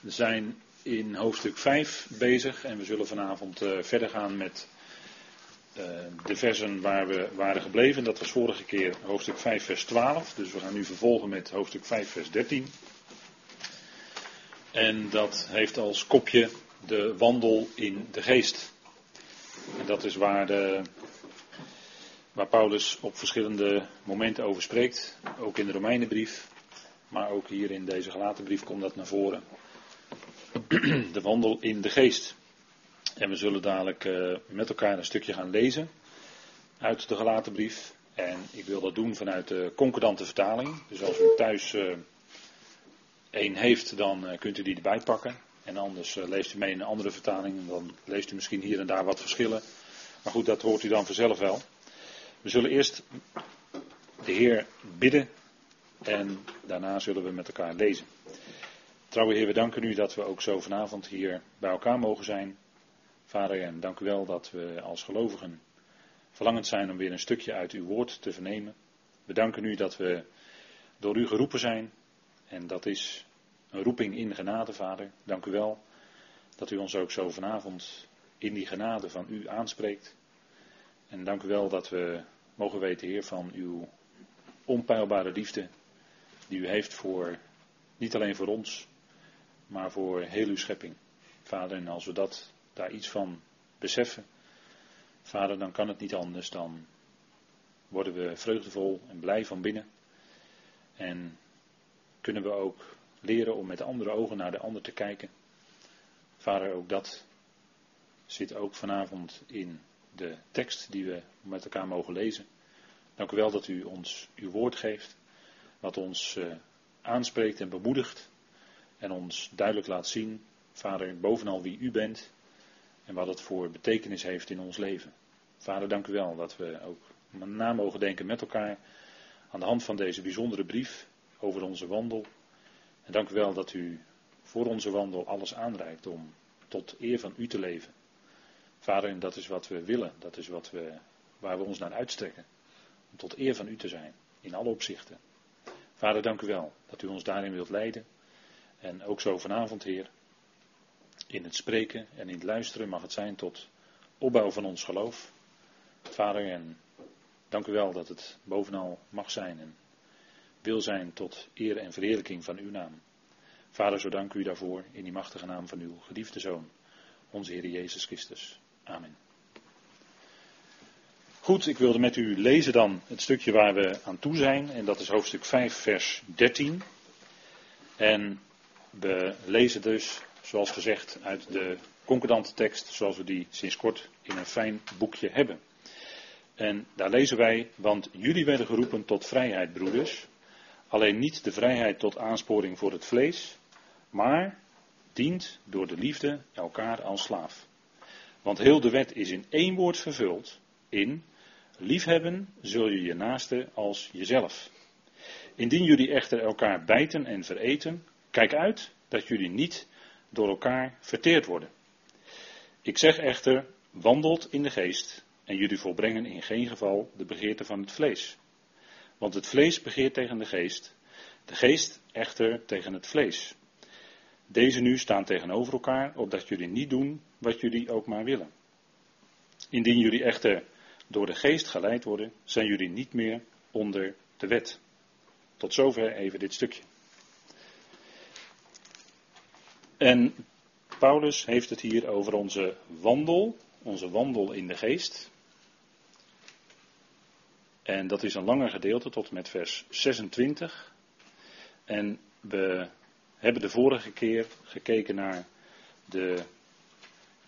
We zijn in hoofdstuk 5 bezig en we zullen vanavond uh, verder gaan met uh, de versen waar we waren gebleven. Dat was vorige keer hoofdstuk 5 vers 12, dus we gaan nu vervolgen met hoofdstuk 5 vers 13. En dat heeft als kopje de wandel in de geest. En dat is waar, de, waar Paulus op verschillende momenten over spreekt, ook in de Romeinenbrief. Maar ook hier in deze gelaten brief komt dat naar voren. De wandel in de geest. En we zullen dadelijk uh, met elkaar een stukje gaan lezen uit de gelaten brief. En ik wil dat doen vanuit de concordante vertaling. Dus als u thuis één heeft, dan uh, kunt u die erbij pakken. En anders leest u mee in een andere vertaling. En dan leest u misschien hier en daar wat verschillen. Maar goed, dat hoort u dan vanzelf wel. We zullen eerst de Heer bidden en daarna zullen we met elkaar lezen. Trouwe Heer, we danken u dat we ook zo vanavond hier bij elkaar mogen zijn. Vader, en dank u wel dat we als gelovigen verlangend zijn om weer een stukje uit uw woord te vernemen. We danken u dat we door u geroepen zijn. En dat is een roeping in genade, Vader. Dank u wel dat u ons ook zo vanavond in die genade van u aanspreekt. En dank u wel dat we mogen weten, Heer, van uw onpeilbare liefde die u heeft voor, niet alleen voor ons, maar voor heel uw schepping. Vader, en als we dat, daar iets van beseffen, Vader, dan kan het niet anders dan worden we vreugdevol en blij van binnen. En kunnen we ook leren om met andere ogen naar de ander te kijken. Vader, ook dat zit ook vanavond in de tekst die we met elkaar mogen lezen. Dank u wel dat u ons uw woord geeft wat ons uh, aanspreekt en bemoedigt en ons duidelijk laat zien, Vader, bovenal wie u bent en wat het voor betekenis heeft in ons leven. Vader, dank u wel dat we ook na mogen denken met elkaar aan de hand van deze bijzondere brief over onze wandel. En dank u wel dat u voor onze wandel alles aanreikt om tot eer van u te leven. Vader, en dat is wat we willen, dat is wat we, waar we ons naar uitstrekken. Om tot eer van u te zijn, in alle opzichten. Vader, dank u wel dat u ons daarin wilt leiden. En ook zo vanavond, Heer, in het spreken en in het luisteren mag het zijn tot opbouw van ons geloof. Vader, en dank u wel dat het bovenal mag zijn en wil zijn tot eer en verheerlijking van uw naam. Vader, zo dank u daarvoor in die machtige naam van uw geliefde Zoon, onze Heer Jezus Christus. Amen. Goed, ik wilde met u lezen dan het stukje waar we aan toe zijn. En dat is hoofdstuk 5, vers 13. En we lezen dus, zoals gezegd, uit de concordante tekst, zoals we die sinds kort in een fijn boekje hebben. En daar lezen wij, want jullie werden geroepen tot vrijheid, broeders. Alleen niet de vrijheid tot aansporing voor het vlees, maar dient door de liefde elkaar als slaaf. Want heel de wet is in één woord vervuld, in Liefhebben zul je je naaste als jezelf. Indien jullie echter elkaar bijten en vereten, kijk uit dat jullie niet door elkaar verteerd worden. Ik zeg echter, wandelt in de geest en jullie volbrengen in geen geval de begeerte van het vlees. Want het vlees begeert tegen de geest, de geest echter tegen het vlees. Deze nu staan tegenover elkaar, opdat jullie niet doen wat jullie ook maar willen. Indien jullie echter door de geest geleid worden, zijn jullie niet meer onder de wet. Tot zover even dit stukje. En Paulus heeft het hier over onze wandel, onze wandel in de geest. En dat is een langer gedeelte tot met vers 26. En we hebben de vorige keer gekeken naar de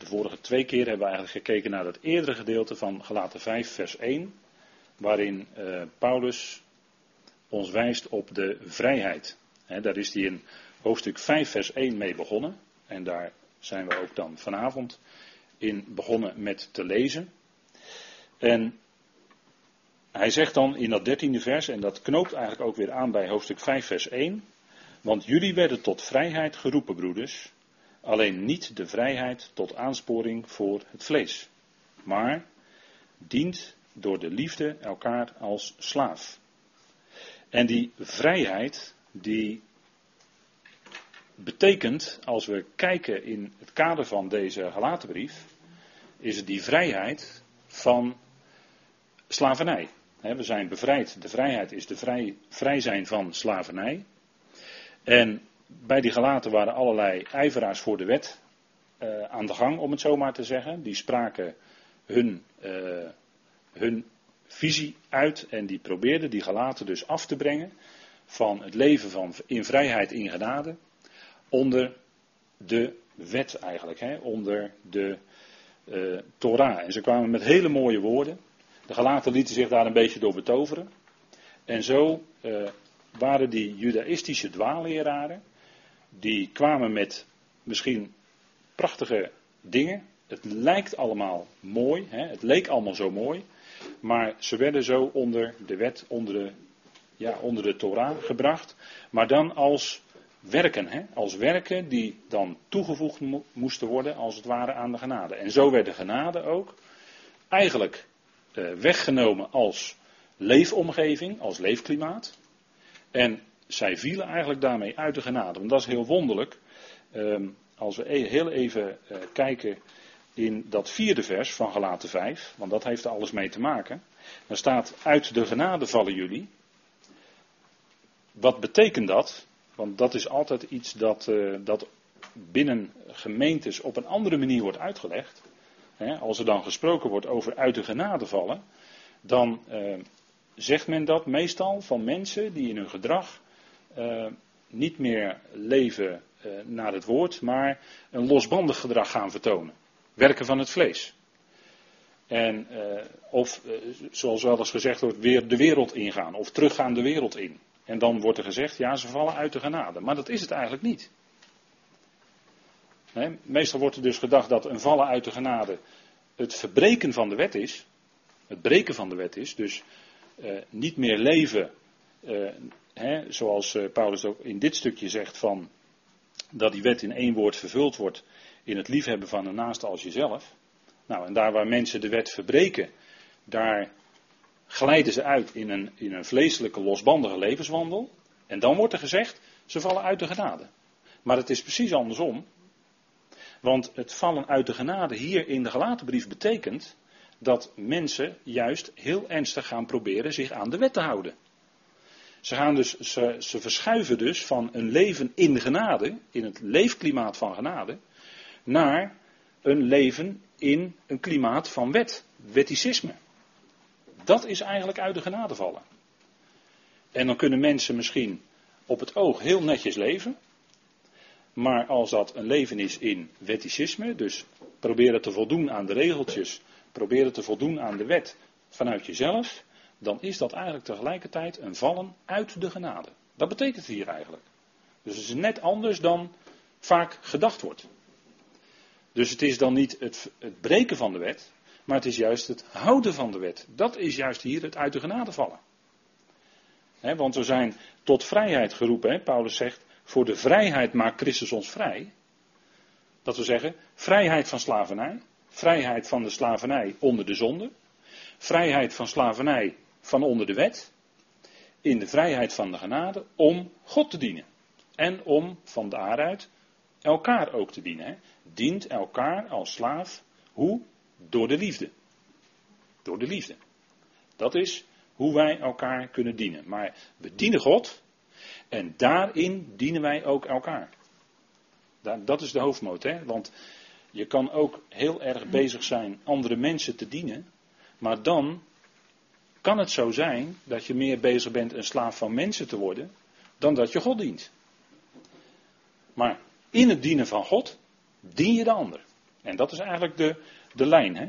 de vorige twee keer hebben we eigenlijk gekeken naar het eerdere gedeelte van Galaten 5, vers 1, waarin uh, Paulus ons wijst op de vrijheid. daar is hij in hoofdstuk 5, vers 1 mee begonnen. En daar zijn we ook dan vanavond in begonnen met te lezen. En hij zegt dan in dat dertiende vers, en dat knoopt eigenlijk ook weer aan bij hoofdstuk 5, vers 1. Want jullie werden tot vrijheid geroepen, broeders. Alleen niet de vrijheid tot aansporing voor het vlees, maar dient door de liefde elkaar als slaaf. En die vrijheid, die betekent, als we kijken in het kader van deze gelatenbrief, is het die vrijheid van slavernij. we zijn bevrijd. De vrijheid is de vrij, vrij zijn van slavernij. En bij die gelaten waren allerlei ijveraars voor de wet uh, aan de gang, om het zo maar te zeggen. Die spraken hun, uh, hun visie uit en die probeerden die gelaten dus af te brengen van het leven van, in vrijheid in genade onder de wet eigenlijk, hè, onder de uh, Torah. En ze kwamen met hele mooie woorden. De gelaten lieten zich daar een beetje door betoveren. En zo waren die judaïstische dwaalleraren, die kwamen met misschien prachtige dingen. Het lijkt allemaal mooi, hè? het leek allemaal zo mooi, maar ze werden zo onder de wet, onder de, ja, onder de Torah gebracht, maar dan als werken, hè? als werken die dan toegevoegd moesten worden als het ware aan de genade. En zo werd de genade ook eigenlijk eh, weggenomen als leefomgeving, als leefklimaat. En zij vielen eigenlijk daarmee uit de genade. Want dat is heel wonderlijk. Ehm, als we e-, heel even uh, kijken in dat vierde vers van Galaten 5, want dat heeft er alles mee te maken. Dan staat uit de genade vallen jullie. Wat betekent dat? Want dat is altijd iets dat, uh, dat binnen gemeentes op een andere manier wordt uitgelegd. als er dan gesproken wordt over uit de genade vallen, dan uh, zegt men dat meestal van mensen die in hun gedrag uh, niet meer leven naar het woord, maar een losbandig gedrag gaan vertonen. Werken van het vlees. En, of, zoals wel eens gezegd wordt, weer de wereld ingaan of teruggaan de wereld in. En dan wordt er gezegd, ja, ze vallen uit de genade. Maar dat is het eigenlijk niet. meestal wordt er dus gedacht dat een vallen uit de genade het verbreken van de wet is. Het breken van de wet is. Dus eh, niet meer leven, eh, zoals eh, Paulus ook in dit stukje zegt, van dat die wet in één woord vervuld wordt in het liefhebben van een naaste als jezelf. Nou, en daar waar mensen de wet verbreken, daar glijden ze uit in een, in een vleeselijke, losbandige levenswandel. En dan wordt er gezegd, ze vallen uit de genade. Maar het is precies andersom. Want het vallen uit de genade hier in de gelaten brief betekent dat mensen juist heel ernstig gaan proberen zich aan de wet te houden. Ze, gaan dus, ze, verschuiven dus van een leven in genade, in het leefklimaat van genade, naar een leven in een klimaat van wet, wetticisme. Dat is eigenlijk uit de genade vallen. En dan kunnen mensen misschien op het oog heel netjes leven. Maar als dat een leven is in wetticisme, dus proberen te voldoen aan de regeltjes, proberen te voldoen aan de wet vanuit jezelf, dan is dat eigenlijk tegelijkertijd een vallen uit de genade. Dat betekent hier eigenlijk. Dus het is net anders dan vaak gedacht wordt. Dus het is dan niet het, het breken van de wet, maar het is juist het houden van de wet. Dat is juist hier het uit de genade vallen. want we zijn tot vrijheid geroepen. Paulus zegt, voor de vrijheid maakt Christus ons vrij. Dat we zeggen, vrijheid van slavernij. Vrijheid van de slavernij onder de zonde. Vrijheid van slavernij van onder de wet. In de vrijheid van de genade om God te dienen. En om van daaruit elkaar ook te dienen. Dient elkaar als slaaf. Hoe? Door de liefde. Door de liefde. Dat is hoe wij elkaar kunnen dienen. Maar we dienen God en daarin dienen wij ook elkaar. Dat is de hoofdmoot, hè? Want je kan ook heel erg bezig zijn andere mensen te dienen, maar dan kan het zo zijn dat je meer bezig bent een slaaf van mensen te worden dan dat je God dient. Maar in het dienen van God dien je de ander. En dat is eigenlijk de, de lijn. Hè?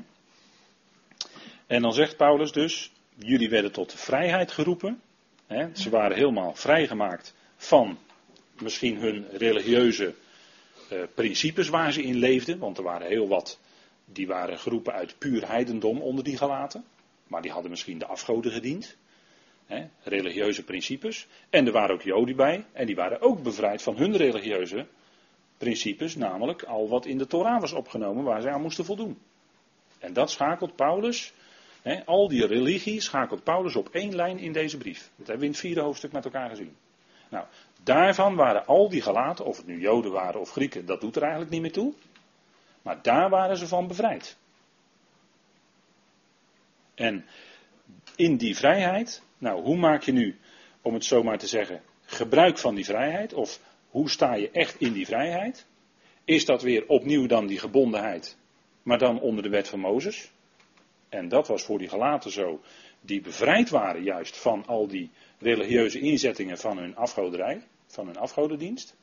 En dan zegt Paulus dus, jullie werden tot vrijheid geroepen. Hè? Ze waren helemaal vrijgemaakt van misschien hun religieuze uh, principes waar ze in leefden. Want er waren heel wat, die waren geroepen uit puur heidendom onder die gelaten. Maar die hadden misschien de afgoden gediend. Hè? Religieuze principes. En er waren ook Joden bij. En die waren ook bevrijd van hun religieuze principes, namelijk al wat in de Torah was opgenomen waar zij aan moesten voldoen. En dat schakelt Paulus, al die religie schakelt Paulus op één lijn in deze brief. Dat hebben we in het vierde hoofdstuk met elkaar gezien. Nou, Daarvan waren al die gelaten, of het nu Joden waren of Grieken, dat doet er eigenlijk niet meer toe. Maar daar waren ze van bevrijd. En in die vrijheid, nou hoe maak je nu, om het zo maar te zeggen, gebruik van die vrijheid? Of hoe sta je echt in die vrijheid? Is dat weer opnieuw dan die gebondenheid, maar dan onder de wet van Mozes? En dat was voor die gelaten zo, die bevrijd waren juist van al die religieuze inzettingen van hun afgoderij, van hun afgodendienst.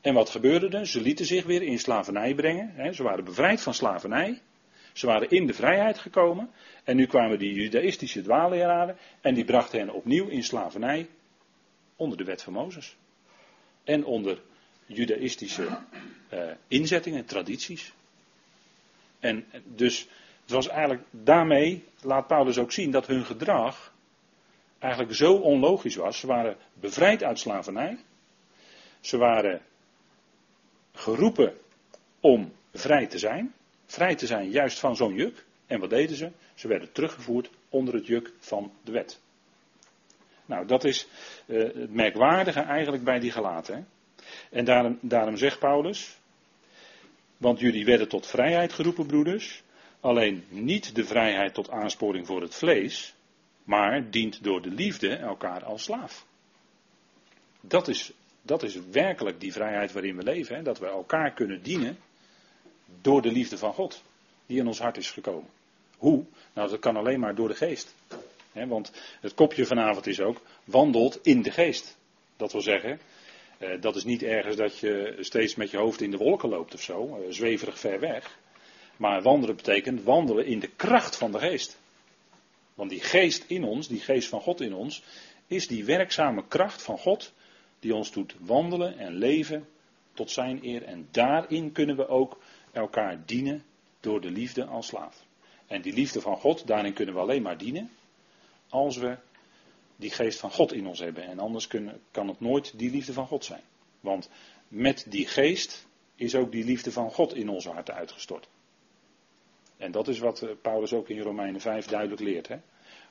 En wat gebeurde er? Ze lieten zich weer in slavernij brengen. Ze waren bevrijd van slavernij. Ze waren in de vrijheid gekomen. En nu kwamen die judaïstische dwaalleraren. En die brachten hen opnieuw in slavernij. Onder de wet van Mozes. En onder judaïstische uh, inzettingen, tradities. En dus het was eigenlijk daarmee, laat Paulus ook zien, dat hun gedrag eigenlijk zo onlogisch was. Ze waren bevrijd uit slavernij. Ze waren geroepen om vrij te zijn. Vrij te zijn juist van zo'n juk. En wat deden ze? Ze werden teruggevoerd onder het juk van de wet. Nou, dat is uh, het merkwaardige eigenlijk bij die gelaten. En daarom, daarom zegt Paulus, want jullie werden tot vrijheid geroepen, broeders. Alleen niet de vrijheid tot aansporing voor het vlees, maar dient door de liefde elkaar als slaaf. Dat is, dat is werkelijk die vrijheid waarin we leven, hè? dat we elkaar kunnen dienen door de liefde van God, die in ons hart is gekomen. Hoe? Nou, dat kan alleen maar door de geest. want het kopje vanavond is ook, wandelt in de geest. Dat wil zeggen, eh, dat is niet ergens dat je steeds met je hoofd in de wolken loopt of zo, eh, zweverig ver weg. Maar wandelen betekent wandelen in de kracht van de geest. Want die geest in ons, die geest van God in ons, is die werkzame kracht van God die ons doet wandelen en leven tot zijn eer. En daarin kunnen we ook elkaar dienen door de liefde als slaaf. En die liefde van God, daarin kunnen we alleen maar dienen als we die geest van God in ons hebben. En anders kunnen, kan het nooit die liefde van God zijn. Want met die geest is ook die liefde van God in onze harten uitgestort. En dat is wat eh, Paulus ook in Romeinen 5 duidelijk leert. Hè?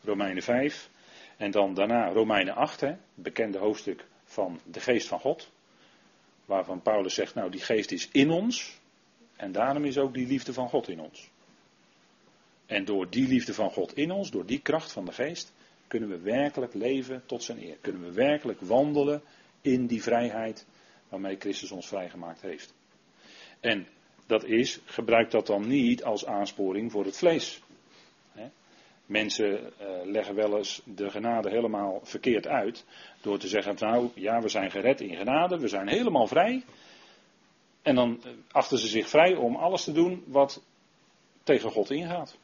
Romeinen 5 en dan daarna Romeinen 8, hè? bekende hoofdstuk van de geest van God. Waarvan Paulus zegt, nou die geest is in ons. En daarom is ook die liefde van God in ons. En door die liefde van God in ons, door die kracht van de geest, kunnen we werkelijk leven tot zijn eer. Kunnen we werkelijk wandelen in die vrijheid waarmee Christus ons vrijgemaakt heeft. En dat is, gebruik dat dan niet als aansporing voor het vlees. Mensen uh, leggen wel eens de genade helemaal verkeerd uit. Door te zeggen, nou ja, we zijn gered in genade, we zijn helemaal vrij. En dan uh, achten ze zich vrij om alles te doen wat tegen God ingaat.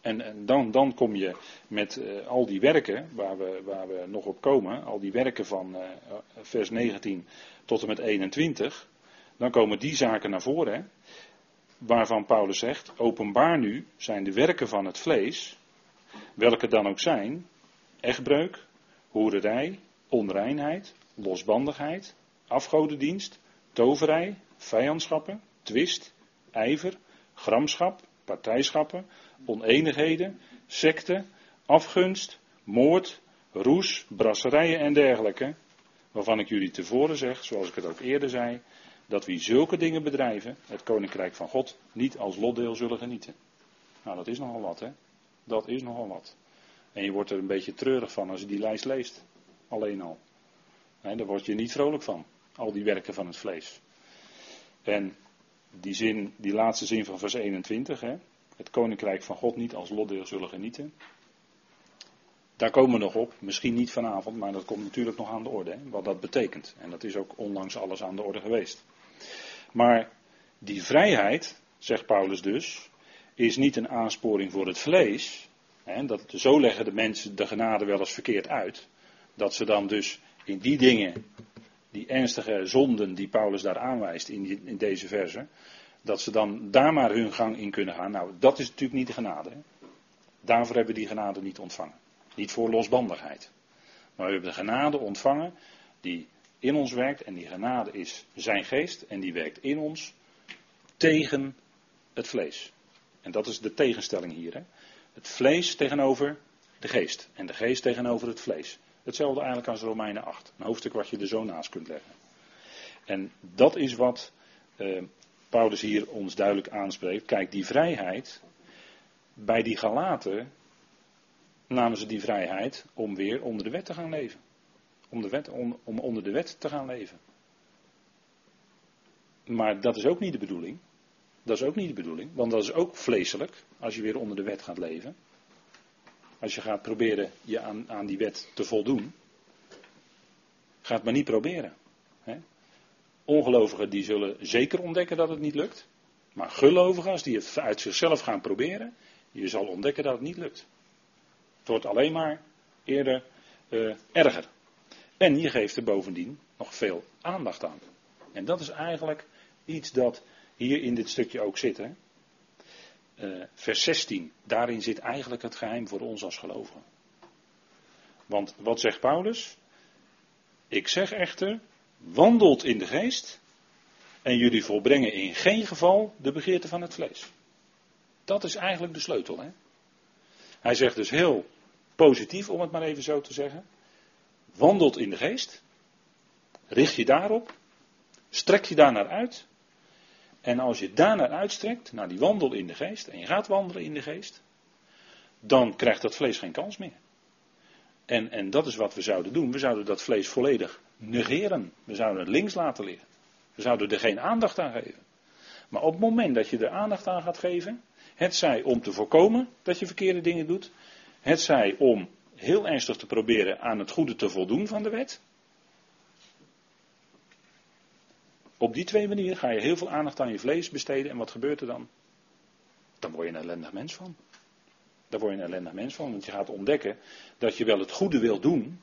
En, en dan, dan, kom je met uh, al die werken waar we, waar we nog op komen, al die werken van vers 19 tot en met 21 dan komen die zaken naar voren. Hè, waarvan Paulus zegt: Openbaar nu zijn de werken van het vlees, welke dan ook zijn: echtbreuk, hoererij, onreinheid, losbandigheid, afgodendienst, toverij, vijandschappen, twist, ijver, gramschap, partijschappen, oneenigheden, secte, afgunst, moord, roes, brasserijen en dergelijke. Waarvan ik jullie tevoren zeg, zoals ik het ook eerder zei, dat wie zulke dingen bedrijven, het koninkrijk van God, niet als lotdeel zullen genieten. Nou, dat is nogal wat, hè? Dat is nogal wat. En je wordt er een beetje treurig van als je die lijst leest. Alleen al. Nee, daar word je niet vrolijk van. Al die werken van het vlees. En die zin, die laatste zin van vers 21, hè? Het koninkrijk van God niet als lotdeel zullen genieten. Daar komen we nog op, misschien niet vanavond, maar dat komt natuurlijk nog aan de orde, hè, wat dat betekent. En dat is ook onlangs alles aan de orde geweest. Maar die vrijheid, zegt Paulus dus, is niet een aansporing voor het vlees. Hè, dat, zo leggen de mensen de genade wel eens verkeerd uit. Dat ze dan dus in die dingen, die ernstige zonden die Paulus daar aanwijst in, in deze verse, dat ze dan daar maar hun gang in kunnen gaan. Nou, dat is natuurlijk niet de genade. Hè. Daarvoor hebben we die genade niet ontvangen. Niet voor losbandigheid. Maar we hebben de genade ontvangen die in ons werkt. En die genade is zijn geest. En die werkt in ons tegen het vlees. En dat is de tegenstelling hier. Hè? Het vlees tegenover de geest. En de geest tegenover het vlees. Hetzelfde eigenlijk als Romeinen 8. Een hoofdstuk wat je er zo naast kunt leggen. En dat is wat uh, Paulus hier ons duidelijk aanspreekt. Kijk, die vrijheid. Bij die Galaten namen ze die vrijheid om weer onder de wet te gaan leven. Om, de wet, om onder de wet te gaan leven. Maar dat is ook niet de bedoeling. Dat is ook niet de bedoeling, want dat is ook vleeselijk als je weer onder de wet gaat leven. Als je gaat proberen je aan, aan die wet te voldoen. Ga het maar niet proberen. Hè? Ongelovigen die zullen zeker ontdekken dat het niet lukt. Maar gelovigen, als die het uit zichzelf gaan proberen, je zal ontdekken dat het niet lukt. Het wordt alleen maar eerder uh, erger. En je geeft er bovendien nog veel aandacht aan. En dat is eigenlijk iets dat hier in dit stukje ook zit. Hè? Uh, vers 16, daarin zit eigenlijk het geheim voor ons als gelovigen. Want wat zegt Paulus? Ik zeg echter, wandelt in de geest en jullie volbrengen in geen geval de begeerte van het vlees. Dat is eigenlijk de sleutel. Hè? Hij zegt dus heel positief, om het maar even zo te zeggen. Wandelt in de geest. Richt je daarop. Strek je daar naar uit. En als je daar naar uitstrekt, naar die wandel in de geest, en je gaat wandelen in de geest, dan krijgt dat vlees geen kans meer. En, en dat is wat we zouden doen. We zouden dat vlees volledig negeren. We zouden het links laten liggen. We zouden er geen aandacht aan geven. Maar op het moment dat je er aandacht aan gaat geven, het zij om te voorkomen dat je verkeerde dingen doet, het zij om heel ernstig te proberen aan het goede te voldoen van de wet. Op die twee manieren ga je heel veel aandacht aan je vlees besteden en wat gebeurt er dan? Dan word je een ellendig mens van. Daar word je een ellendig mens van, want je gaat ontdekken dat je wel het goede wil doen.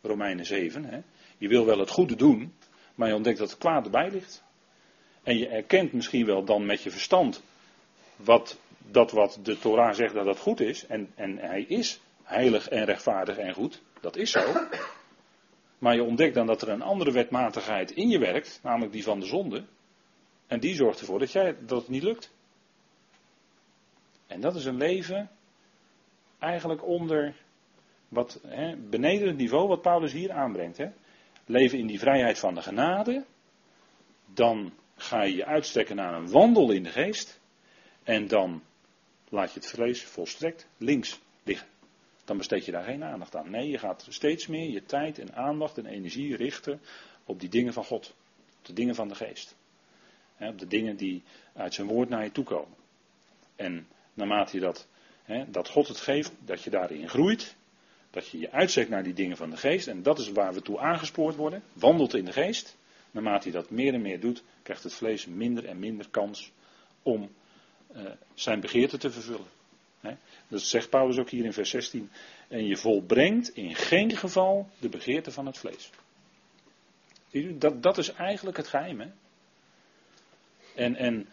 Romeinen 7, hè? je wil wel het goede doen, maar je ontdekt dat het kwaad erbij ligt. En je erkent misschien wel dan met je verstand wat, dat wat de Torah zegt dat dat goed is. En, en hij is heilig en rechtvaardig en goed. Dat is zo. Maar je ontdekt dan dat er een andere wetmatigheid in je werkt, namelijk die van de zonde. En die zorgt ervoor dat, jij, dat het niet lukt. En dat is een leven eigenlijk onder wat hè, beneden het niveau wat Paulus hier aanbrengt. Hè. Leven in die vrijheid van de genade. Dan ga je je uitstrekken naar een wandel in de geest. En dan laat je het vlees volstrekt links liggen. Dan besteed je daar geen aandacht aan. Nee, je gaat steeds meer je tijd en aandacht en energie richten op die dingen van God. Op de dingen van de geest. op de dingen die uit zijn woord naar je toe komen. En naarmate je dat, dat God het geeft, dat je daarin groeit. Dat je je uitzet naar die dingen van de geest. En dat is waar we toe aangespoord worden. Wandelt in de geest. Naarmate je dat meer en meer doet, krijgt het vlees minder en minder kans om uh, zijn begeerte te vervullen. Dat zegt Paulus ook hier in vers 16. En je volbrengt in geen geval de begeerte van het vlees. Dat, dat is eigenlijk het geheim. Hè? En, en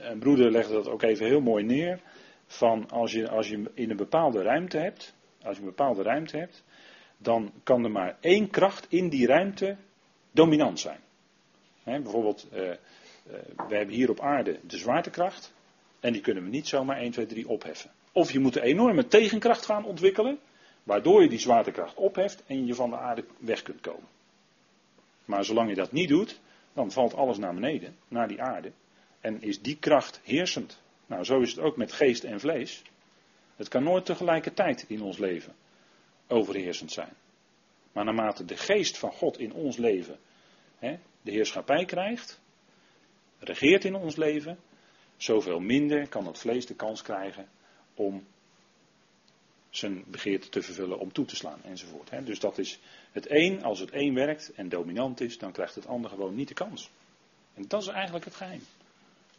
een broeder legde dat ook even heel mooi neer. Van als je, als je in een bepaalde ruimte hebt, als je een bepaalde ruimte hebt, dan kan er maar één kracht in die ruimte dominant zijn. bijvoorbeeld, uh, uh, we hebben hier op aarde de zwaartekracht. En die kunnen we niet zomaar 1, 2, 3 opheffen. Of je moet een enorme tegenkracht gaan ontwikkelen, waardoor je die zwaartekracht opheft en je van de aarde weg kunt komen. Maar zolang je dat niet doet, dan valt alles naar beneden, naar die aarde. En is die kracht heersend. Nou, zo is het ook met geest en vlees. Het kan nooit tegelijkertijd in ons leven overheersend zijn. Maar naarmate de geest van God in ons leven hè, de heerschappij krijgt, regeert in ons leven, zoveel minder kan het vlees de kans krijgen om zijn begeerte te vervullen, om toe te slaan enzovoort. Dus dat is het een, als het een werkt en dominant is, dan krijgt het ander gewoon niet de kans. En dat is eigenlijk het geheim.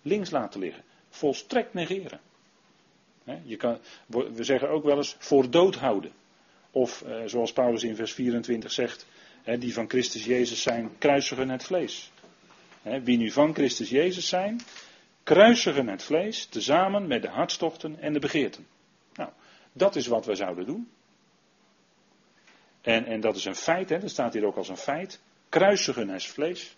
Links laten liggen, volstrekt negeren. Je kan, we zeggen ook wel eens voor dood houden. Of eh, zoals Paulus in vers 24 zegt, die van Christus Jezus zijn, kruisigen het vlees. Wie nu van Christus Jezus zijn, kruisigen het vlees tezamen met de hartstochten en de begeerten. Nou, dat is wat we zouden doen. En, en dat is een feit, hè, dat staat hier ook als een feit. Kruisigen het vlees.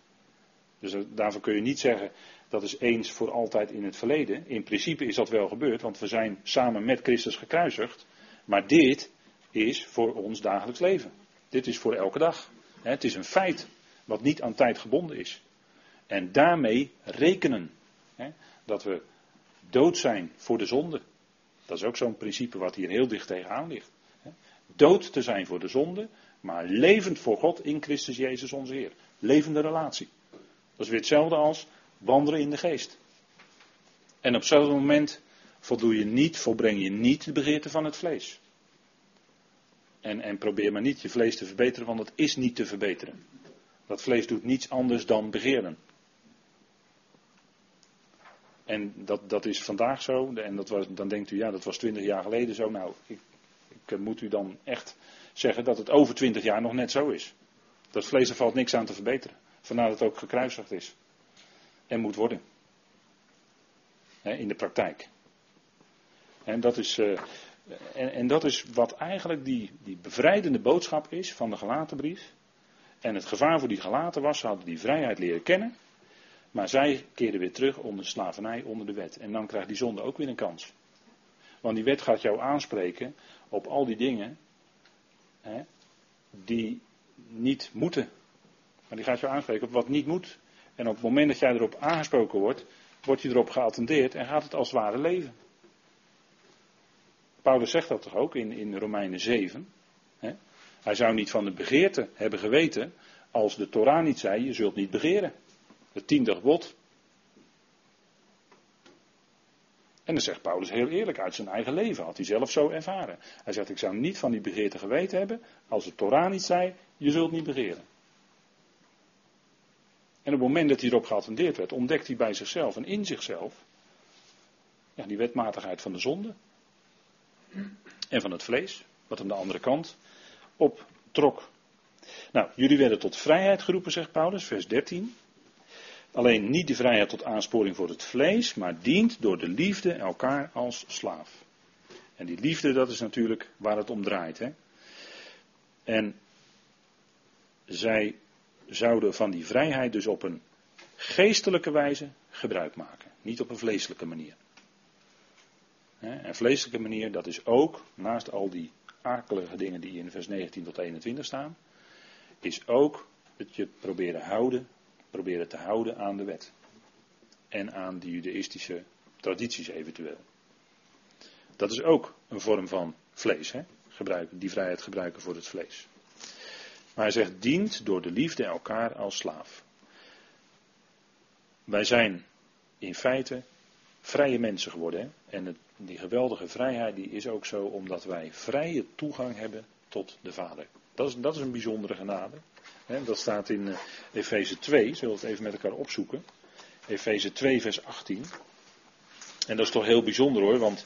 Dus daarvoor kun je niet zeggen dat is eens voor altijd in het verleden. In principe is dat wel gebeurd, want we zijn samen met Christus gekruisigd. Maar dit is voor ons dagelijks leven. Dit is voor elke dag. Het is een feit wat niet aan tijd gebonden is. En daarmee rekenen dat we dood zijn voor de zonde. Dat is ook zo'n principe wat hier heel dicht tegenaan ligt. Dood te zijn voor de zonde, maar levend voor God in Christus Jezus onze Heer. Levende relatie. Dat is weer hetzelfde als wandelen in de geest. En op zo'n moment voldoe je niet, volbreng je niet de begeerte van het vlees. En, en probeer maar niet je vlees te verbeteren, want het is niet te verbeteren. Dat vlees doet niets anders dan begeren. En dat, dat is vandaag zo. En dat was, dan denkt u, ja, dat was twintig jaar geleden zo. Nou, ik, ik moet u dan echt zeggen dat het over twintig jaar nog net zo is. Dat vlees, er valt niks aan te verbeteren. Vandaar dat het ook gekruisigd is. En moet worden. in de praktijk. En dat is, en, en, dat is wat eigenlijk die, die bevrijdende boodschap is van de gelaten brief. En het gevaar voor die gelaten was, ze hadden die vrijheid leren kennen. Maar zij keerden weer terug onder slavernij, onder de wet. En dan krijgt die zonde ook weer een kans. Want die wet gaat jou aanspreken op al die dingen hè, die niet moeten. Maar die gaat jou aanspreken op wat niet moet. En op het moment dat jij erop aangesproken wordt, word je erop geattendeerd en gaat het als ware leven. Paulus zegt dat toch ook in, in Romeinen 7. Hè? Hij zou niet van de begeerte hebben geweten als de Torah niet zei, je zult niet begeren. Het tiende gebod. En dan zegt Paulus heel eerlijk, uit zijn eigen leven had hij zelf zo ervaren. Hij zegt, ik zou niet van die begeerte geweten hebben als de Torah niet zei, je zult niet begeren. En op het moment dat hij erop geattendeerd werd, ontdekt hij bij zichzelf en in zichzelf ja, die wetmatigheid van de zonde en van het vlees, wat aan de andere kant optrok. Nou, jullie werden tot vrijheid geroepen, zegt Paulus, vers 13. Alleen niet de vrijheid tot aansporing voor het vlees, maar dient door de liefde elkaar als slaaf. En die liefde, dat is natuurlijk waar het om draait. Hè? En zij zouden van die vrijheid dus op een geestelijke wijze gebruik maken, niet op een vleeselijke manier. En vleeselijke manier, dat is ook, naast al die akelige dingen die in vers 19 tot 21 staan, is ook het je proberen houden proberen te houden aan de wet. En aan de judaïstische tradities eventueel. Dat is ook een vorm van vlees, hè? Gebruiken, die vrijheid gebruiken voor het vlees. Maar hij zegt, dient door de liefde elkaar als slaaf. Wij zijn in feite vrije mensen geworden. Hè? En het, die geweldige vrijheid die is ook zo omdat wij vrije toegang hebben tot de Vader. Dat is, dat is een bijzondere genade dat staat in uh, Efeze 2, zullen we het even met elkaar opzoeken. Efeze 2, vers 18. En dat is toch heel bijzonder hoor, want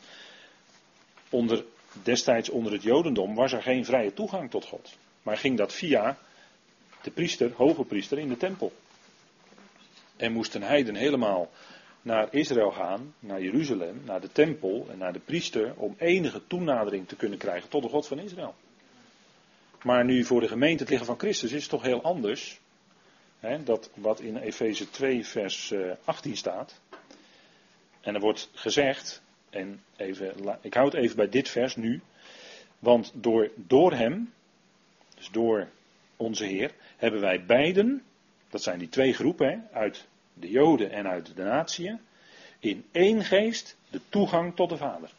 onder, destijds onder het Jodendom was er geen vrije toegang tot God. Maar ging dat via de priester, hoge priester in de tempel. En moest een heiden helemaal naar Israël gaan, naar Jeruzalem, naar de tempel en naar de priester, om enige toenadering te kunnen krijgen tot de God van Israël. Maar nu voor de gemeente het liggen van Christus is toch heel anders. Dat wat in Efeze 2 vers 18 eh, staat. En er wordt gezegd, en even, ik houd even bij dit vers nu. Want door, door hem, dus door onze Heer, hebben wij beiden, dat zijn die twee groepen, uit de Joden en uit de natieën, in één geest de toegang tot de Vader.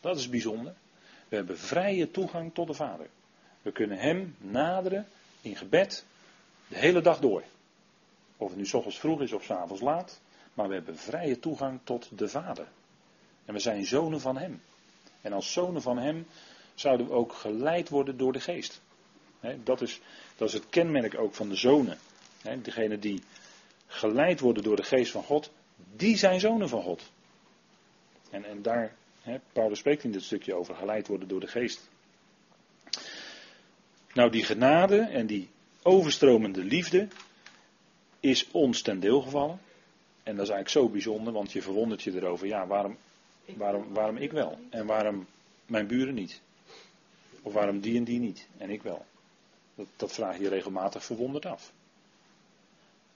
Dat is bijzonder. We hebben vrije toegang tot de Vader. We kunnen Hem naderen in gebed de hele dag door. Of het nu s ochtends vroeg is of s avonds laat. Maar we hebben vrije toegang tot de Vader. En we zijn zonen van Hem. En als zonen van Hem zouden we ook geleid worden door de Geest. dat, is, dat is het kenmerk ook van de zonen. He, degenen die geleid worden door de Geest van God, die zijn zonen van God. En, en daar, Paulus spreekt in dit stukje over geleid worden door de Geest. Nou, die genade en die overstromende liefde is ons ten deel gevallen. En dat is eigenlijk zo bijzonder, want je verwondert je erover. Ja, waarom, waarom, waarom ik wel? En waarom mijn buren niet? Of waarom die en die niet? En ik wel? Dat, dat vraag je regelmatig verwonderd af.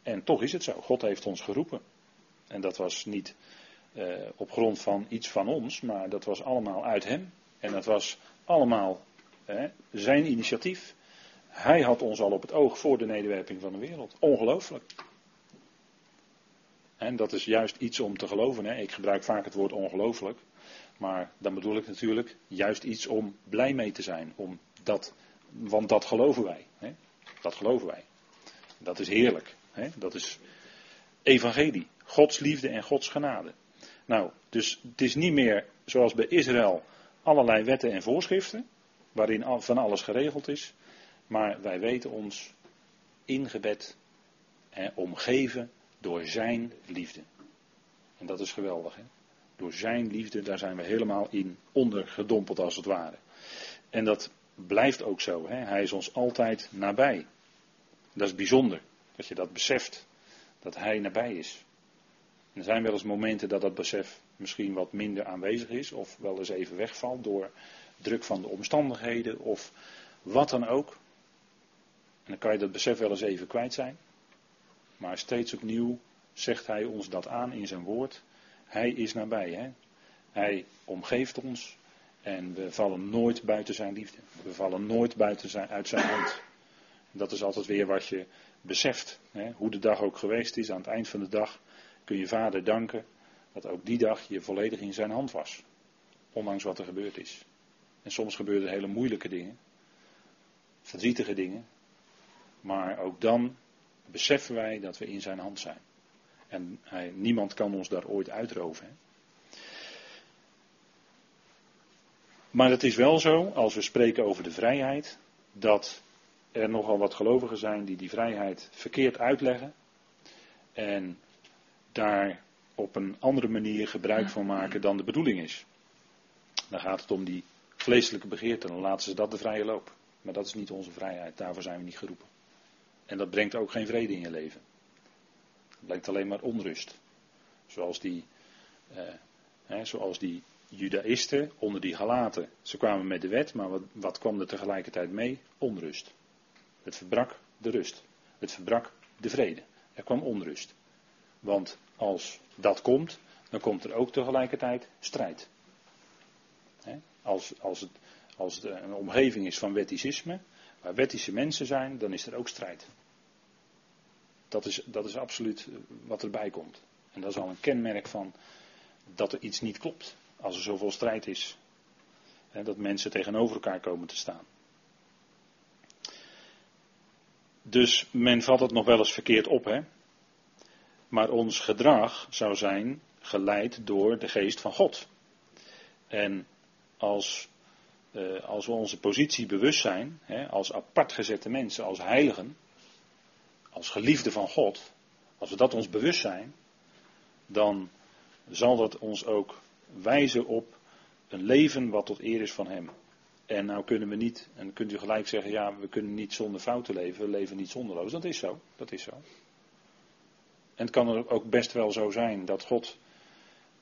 En toch is het zo. God heeft ons geroepen. En dat was niet eh, op grond van iets van ons, maar dat was allemaal uit Hem. En dat was allemaal hè, zijn initiatief. Hij had ons al op het oog voor de nederwerping van de wereld. Ongelooflijk. En dat is juist iets om te geloven. Hè. Ik gebruik vaak het woord ongelooflijk. Maar dan bedoel ik natuurlijk juist iets om blij mee te zijn. Om dat, want dat geloven wij. Hè. Dat geloven wij. Dat is heerlijk. Hè. Dat is evangelie. Gods liefde en Gods genade. Nou, dus het is niet meer zoals bij Israël allerlei wetten en voorschriften. Waarin van alles geregeld is. Maar wij weten ons ingebed, hè, omgeven door zijn liefde. En dat is geweldig. Hè? Door zijn liefde, daar zijn we helemaal in ondergedompeld als het ware. En dat blijft ook zo. Hè? Hij is ons altijd nabij. Dat is bijzonder, dat je dat beseft, dat hij nabij is. er zijn wel eens momenten dat dat besef misschien wat minder aanwezig is, of wel eens even wegvalt door druk van de omstandigheden, of wat dan ook. En dan kan je dat besef wel eens even kwijt zijn. Maar steeds opnieuw zegt hij ons dat aan in zijn woord. Hij is nabij. Hè? Hij omgeeft ons. En we vallen nooit buiten zijn liefde. We vallen nooit buiten zijn, uit zijn hand. Dat is altijd weer wat je beseft. Hè? Hoe de dag ook geweest is. Aan het eind van de dag kun je vader danken. Dat ook die dag je volledig in zijn hand was. Ondanks wat er gebeurd is. En soms gebeuren hele moeilijke dingen. Verdrietige dingen. Maar ook dan beseffen wij dat we in zijn hand zijn. En hij, niemand kan ons daar ooit uitroven. Hè. Maar het is wel zo, als we spreken over de vrijheid, dat er nogal wat gelovigen zijn die die vrijheid verkeerd uitleggen. En daar op een andere manier gebruik van maken dan de bedoeling is. Dan gaat het om die vleeselijke begeerte, dan laten ze dat de vrije loop. Maar dat is niet onze vrijheid, daarvoor zijn we niet geroepen. En dat brengt ook geen vrede in je leven. Het brengt alleen maar onrust. Zoals die, eh, hè, zoals die judaïsten onder die galaten. Ze kwamen met de wet, maar wat, wat kwam er tegelijkertijd mee? Onrust. Het verbrak de rust. Het verbrak de vrede. Er kwam onrust. Want als dat komt, dan komt er ook tegelijkertijd strijd. Als, als, het, als een omgeving is van wetticisme, waar wettische mensen zijn, dan is er ook strijd. Dat is, dat is absoluut eh, wat erbij komt. En dat is al een kenmerk van dat er iets niet klopt. Als er zoveel strijd is. Hè, dat mensen tegenover elkaar komen te staan. Dus men vat het nog wel eens verkeerd op, hè. Maar ons gedrag zou zijn geleid door de geest van God. En als, eh, als we onze positie bewust zijn, hè, als apart gezette mensen, als heiligen, als geliefde van God, als we dat ons bewust zijn, dan zal dat ons ook wijzen op een leven wat tot eer is van Hem. En nou kunnen we niet, en kunt u gelijk zeggen, ja, we kunnen niet zonder fouten leven, we leven niet zonderloos. Dat is zo, dat is zo. En het kan ook best wel zo zijn dat God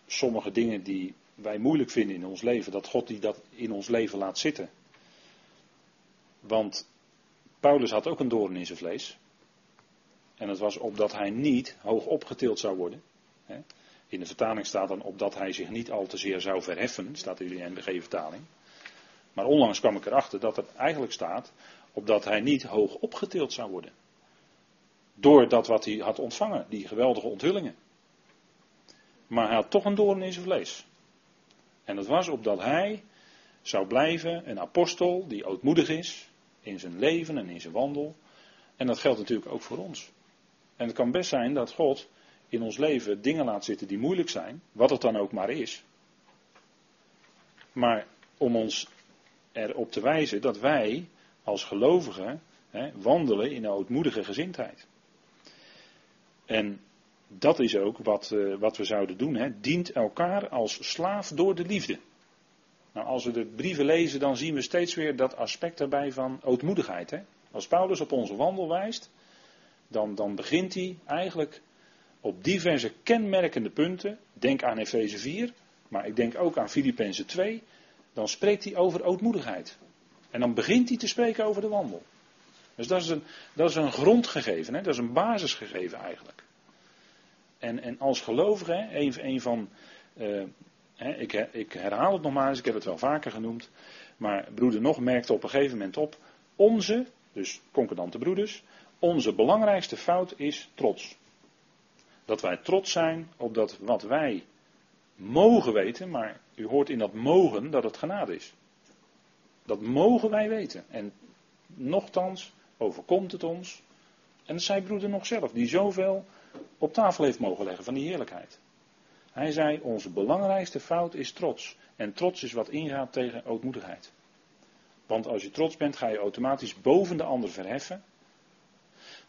sommige dingen die wij moeilijk vinden in ons leven, dat God die dat in ons leven laat zitten. Want Paulus had ook een doorn in zijn vlees. En dat was opdat hij niet hoog opgetild zou worden. In de vertaling staat dan opdat hij zich niet al te zeer zou verheffen, staat in de NBG-vertaling. Maar onlangs kwam ik erachter dat het eigenlijk staat opdat hij niet hoog opgetild zou worden. Door dat wat hij had ontvangen, die geweldige onthullingen. Maar hij had toch een doorn in zijn vlees. En dat was opdat hij zou blijven een apostel die ootmoedig is in zijn leven en in zijn wandel. En dat geldt natuurlijk ook voor ons. En het kan best zijn dat God in ons leven dingen laat zitten die moeilijk zijn, wat het dan ook maar is. Maar om ons erop te wijzen dat wij als gelovigen hè, wandelen in een ootmoedige gezindheid. En dat is ook wat, uh, wat we zouden doen. Hè. Dient elkaar als slaaf door de liefde. Nou, als we de brieven lezen, dan zien we steeds weer dat aspect erbij van ootmoedigheid. Hè. Als Paulus op onze wandel wijst, dan, dan begint hij eigenlijk op diverse kenmerkende punten. Denk aan Efeze 4, maar ik denk ook aan Filippenzen 2. Dan spreekt hij over ootmoedigheid. En dan begint hij te spreken over de wandel. Dus dat is een, dat is een grondgegeven, hè? dat is een basisgegeven eigenlijk. En, en als gelovige, hè, een, van, uh, hè, ik, ik herhaal het nog maar eens, ik heb het wel vaker genoemd. Maar broeder nog merkte op een gegeven moment op, onze, dus concordante broeders, onze belangrijkste fout is trots. Dat wij trots zijn op dat wat wij mogen weten, maar u hoort in dat mogen dat het genade is. Dat mogen wij weten. En nochtans overkomt het ons. En het zei broeder nog zelf, die zoveel op tafel heeft mogen leggen van die heerlijkheid. Hij zei, onze belangrijkste fout is trots. En trots is wat ingaat tegen ootmoedigheid. Want als je trots bent, ga je automatisch boven de ander verheffen.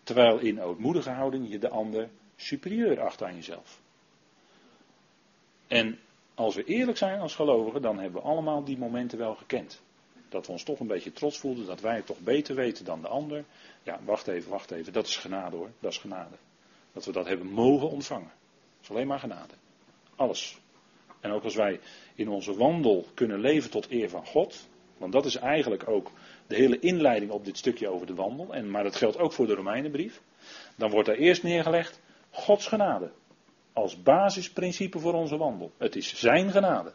Terwijl in ootmoedige houding je de ander superieur acht aan jezelf. En als we eerlijk zijn als gelovigen, dan hebben we allemaal die momenten wel gekend. Dat we ons toch een beetje trots voelden, dat wij het toch beter weten dan de ander. Ja, wacht even, wacht even. Dat is genade hoor, dat is genade. Dat we dat hebben mogen ontvangen. Dat is alleen maar genade. Alles. En ook als wij in onze wandel kunnen leven tot eer van God. Want dat is eigenlijk ook de hele inleiding op dit stukje over de wandel. En, maar dat geldt ook voor de Romeinenbrief. Dan wordt er eerst neergelegd Gods genade. Als basisprincipe voor onze wandel. Het is zijn genade.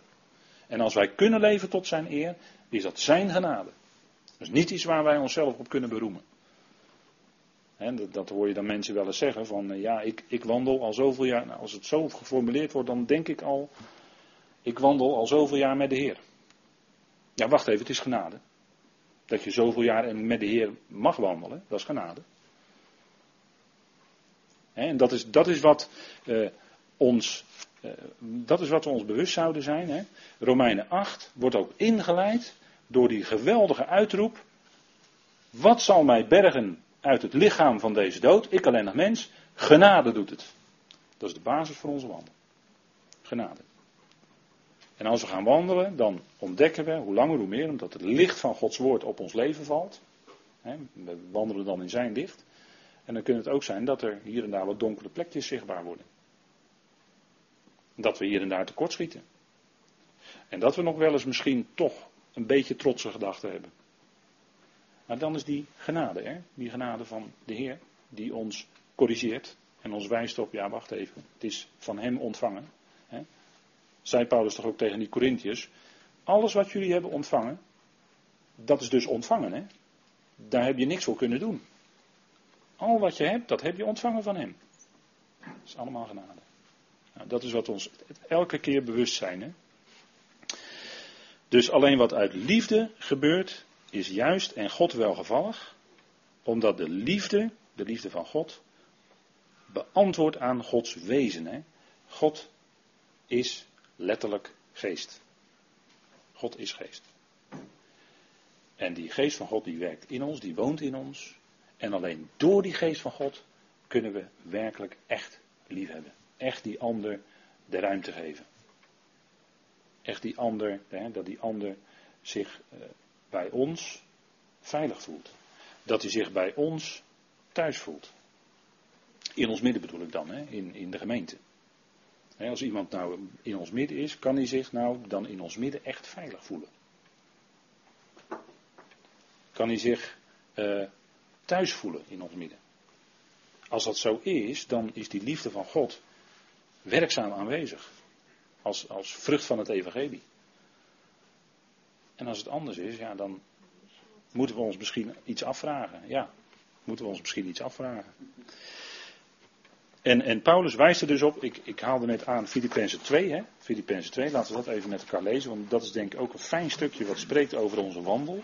En als wij kunnen leven tot zijn eer, is dat zijn genade. Dus niet iets waar wij onszelf op kunnen beroemen. Dat, hoor je dan mensen wel eens zeggen van eh, ja, ik, ik wandel al zoveel jaar. Nou, als het zo geformuleerd wordt, dan denk ik al, ik wandel al zoveel jaar met de Heer. Ja, wacht even, het is genade. Dat je zoveel jaar met de Heer mag wandelen, dat is genade. En dat is, dat is wat uh, ons, uh, dat is wat we ons bewust zouden zijn. Hè. Romeinen 8 wordt ook ingeleid door die geweldige uitroep. Wat zal mij bergen uit het lichaam van deze dood? Ik alleen nog mens. Genade doet het. Dat is de basis voor onze wandel. Genade. En als we gaan wandelen, dan ontdekken we, hoe langer hoe meer, omdat het licht van Gods woord op ons leven valt. we wandelen dan in zijn licht. En dan kan het ook zijn dat er hier en daar wat donkere plekjes zichtbaar worden. Dat we hier en daar tekortschieten. En dat we nog wel eens misschien toch een beetje trotse gedachten hebben. Maar dan is die genade, hè? die genade van de Heer, die ons corrigeert en ons wijst op, ja wacht even, het is van Hem ontvangen. Hè? Zei Paulus toch ook tegen die Corinthiërs, alles wat jullie hebben ontvangen, dat is dus ontvangen. Hè? Daar heb je niks voor kunnen doen. Al wat je hebt, dat heb je ontvangen van Hem. Dat is allemaal genade. Nou, dat is wat ons elke keer bewust zijn. Hè? Dus alleen wat uit liefde gebeurt, is juist en God welgevallig, omdat de liefde, de liefde van God, beantwoordt aan Gods wezen. Hè? God is letterlijk geest. God is geest. En die geest van God die werkt in ons, die woont in ons. En alleen door die geest van God kunnen we werkelijk echt lief hebben. Echt die ander de ruimte geven. Echt die ander, hè, dat die ander zich eh, bij ons veilig voelt. Dat hij zich bij ons thuis voelt. In ons midden bedoel ik dan, hè, in, in de gemeente. als iemand nou in ons midden is, kan hij zich nou dan in ons midden echt veilig voelen. Kan hij zich uh, thuis voelen in ons midden. Als dat zo is, dan is die liefde van God werkzaam aanwezig. Als, als vrucht van het evangelie. En als het anders is, ja, dan moeten we ons misschien iets afvragen. Ja, moeten we ons misschien iets afvragen. En, en Paulus wijst er dus op, ik, ik haalde net aan Filippenzen 2, hè? Filippenzen 2, laten we dat even met elkaar lezen, want dat is denk ik ook een fijn stukje wat spreekt over onze wandel.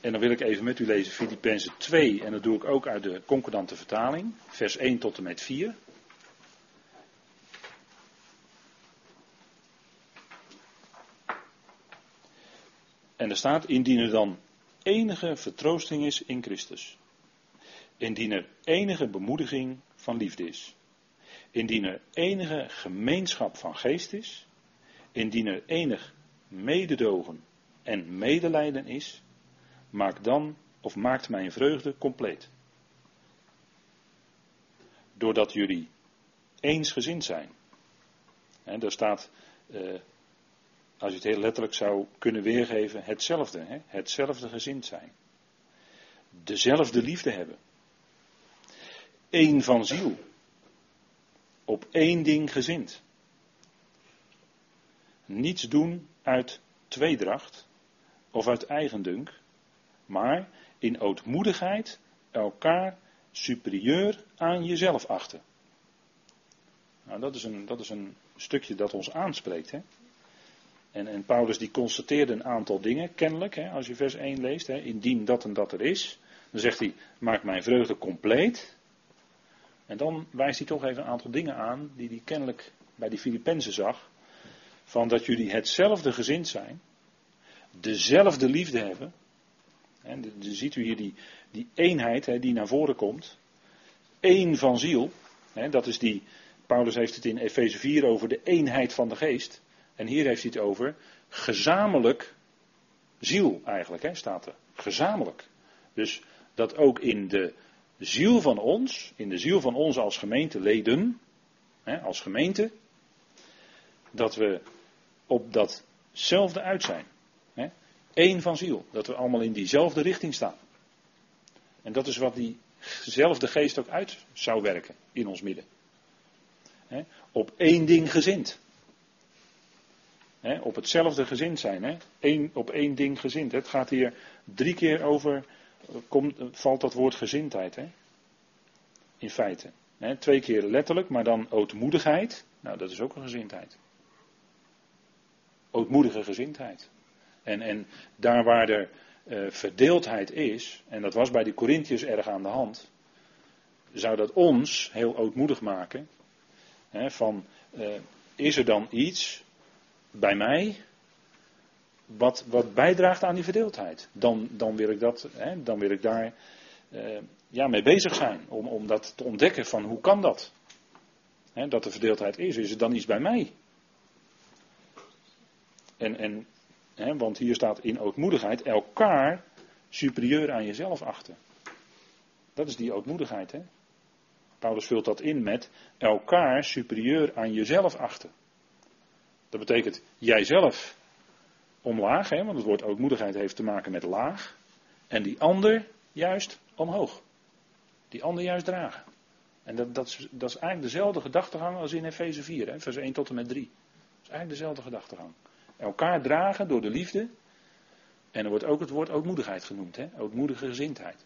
En dan wil ik even met u lezen Filippenzen 2, en dat doe ik ook uit de concordante vertaling, vers 1 tot en met 4. En er staat, indien er dan enige vertroosting is in Christus. Indien er enige bemoediging van liefde is. Indien er enige gemeenschap van geest is. Indien er enig mededogen en medelijden is maak dan of maakt mijn vreugde compleet. Doordat jullie eensgezind zijn. En daar staat, eh, als je het heel letterlijk zou kunnen weergeven, hetzelfde. Hè? Hetzelfde gezind zijn. Dezelfde liefde hebben. Eén van ziel. op één ding gezind. Niets doen uit tweedracht of uit eigendunk, maar in ootmoedigheid elkaar superieur aan jezelf achten. Nou, dat is een, dat is een stukje dat ons aanspreekt. Hè? En, en, Paulus die constateerde een aantal dingen, kennelijk, hè, als je vers 1 leest, hè, indien dat en dat er is. Dan zegt hij, maak mijn vreugde compleet. En dan wijst hij toch even een aantal dingen aan die hij kennelijk bij die Filippenzen zag. Van dat jullie hetzelfde gezind zijn, dezelfde liefde hebben. En dan ziet u hier die, die eenheid hè, die naar voren komt. Eén van ziel. Hè, dat is die, Paulus heeft het in Efeze 4 over de eenheid van de geest. En hier heeft hij het over gezamenlijk ziel eigenlijk, hè, staat er. Gezamenlijk. Dus dat ook in de ziel van ons, in de ziel van ons als gemeenteleden, hè, als gemeente, dat we op datzelfde uit zijn. Hè. Eén van ziel. Dat we allemaal in diezelfde richting staan. En dat is wat diezelfde geest ook uit zou werken in ons midden. Op één ding gezind. Op hetzelfde gezind zijn. Hè. Op één ding gezind. Het gaat hier drie keer over komt, valt dat woord gezindheid. Hè? In feite. Twee keer letterlijk, maar dan ootmoedigheid. Nou, dat is ook een gezindheid. Ootmoedige gezindheid. En, en daar waar er uh, verdeeldheid is, en dat was bij de Corinthiërs erg aan de hand, zou dat ons heel ootmoedig maken. Van, is er dan iets bij mij wat, wat bijdraagt aan die verdeeldheid. Dan, dan, wil, ik dat, hè, dan wil ik daar uh, ja, mee bezig zijn. Om, om dat te ontdekken van hoe kan dat? Hè, dat er verdeeldheid is. Is het dan iets bij mij? En, en, hè, want hier staat in ootmoedigheid elkaar superieur aan jezelf achten. Dat is die ootmoedigheid. Hè? Paulus vult dat in met elkaar superieur aan jezelf achten. Dat betekent jijzelf omlaag, hè, want het woord ootmoedigheid heeft te maken met laag. En die ander juist omhoog. Die ander juist dragen. En dat, dat, is, eigenlijk dezelfde gedachtegang als in Efeze 4, hè, vers 1 tot en met 3. Dat is eigenlijk dezelfde gedachtegang. Elkaar dragen door de liefde. En er wordt ook het woord ootmoedigheid genoemd, hè, ootmoedige gezindheid.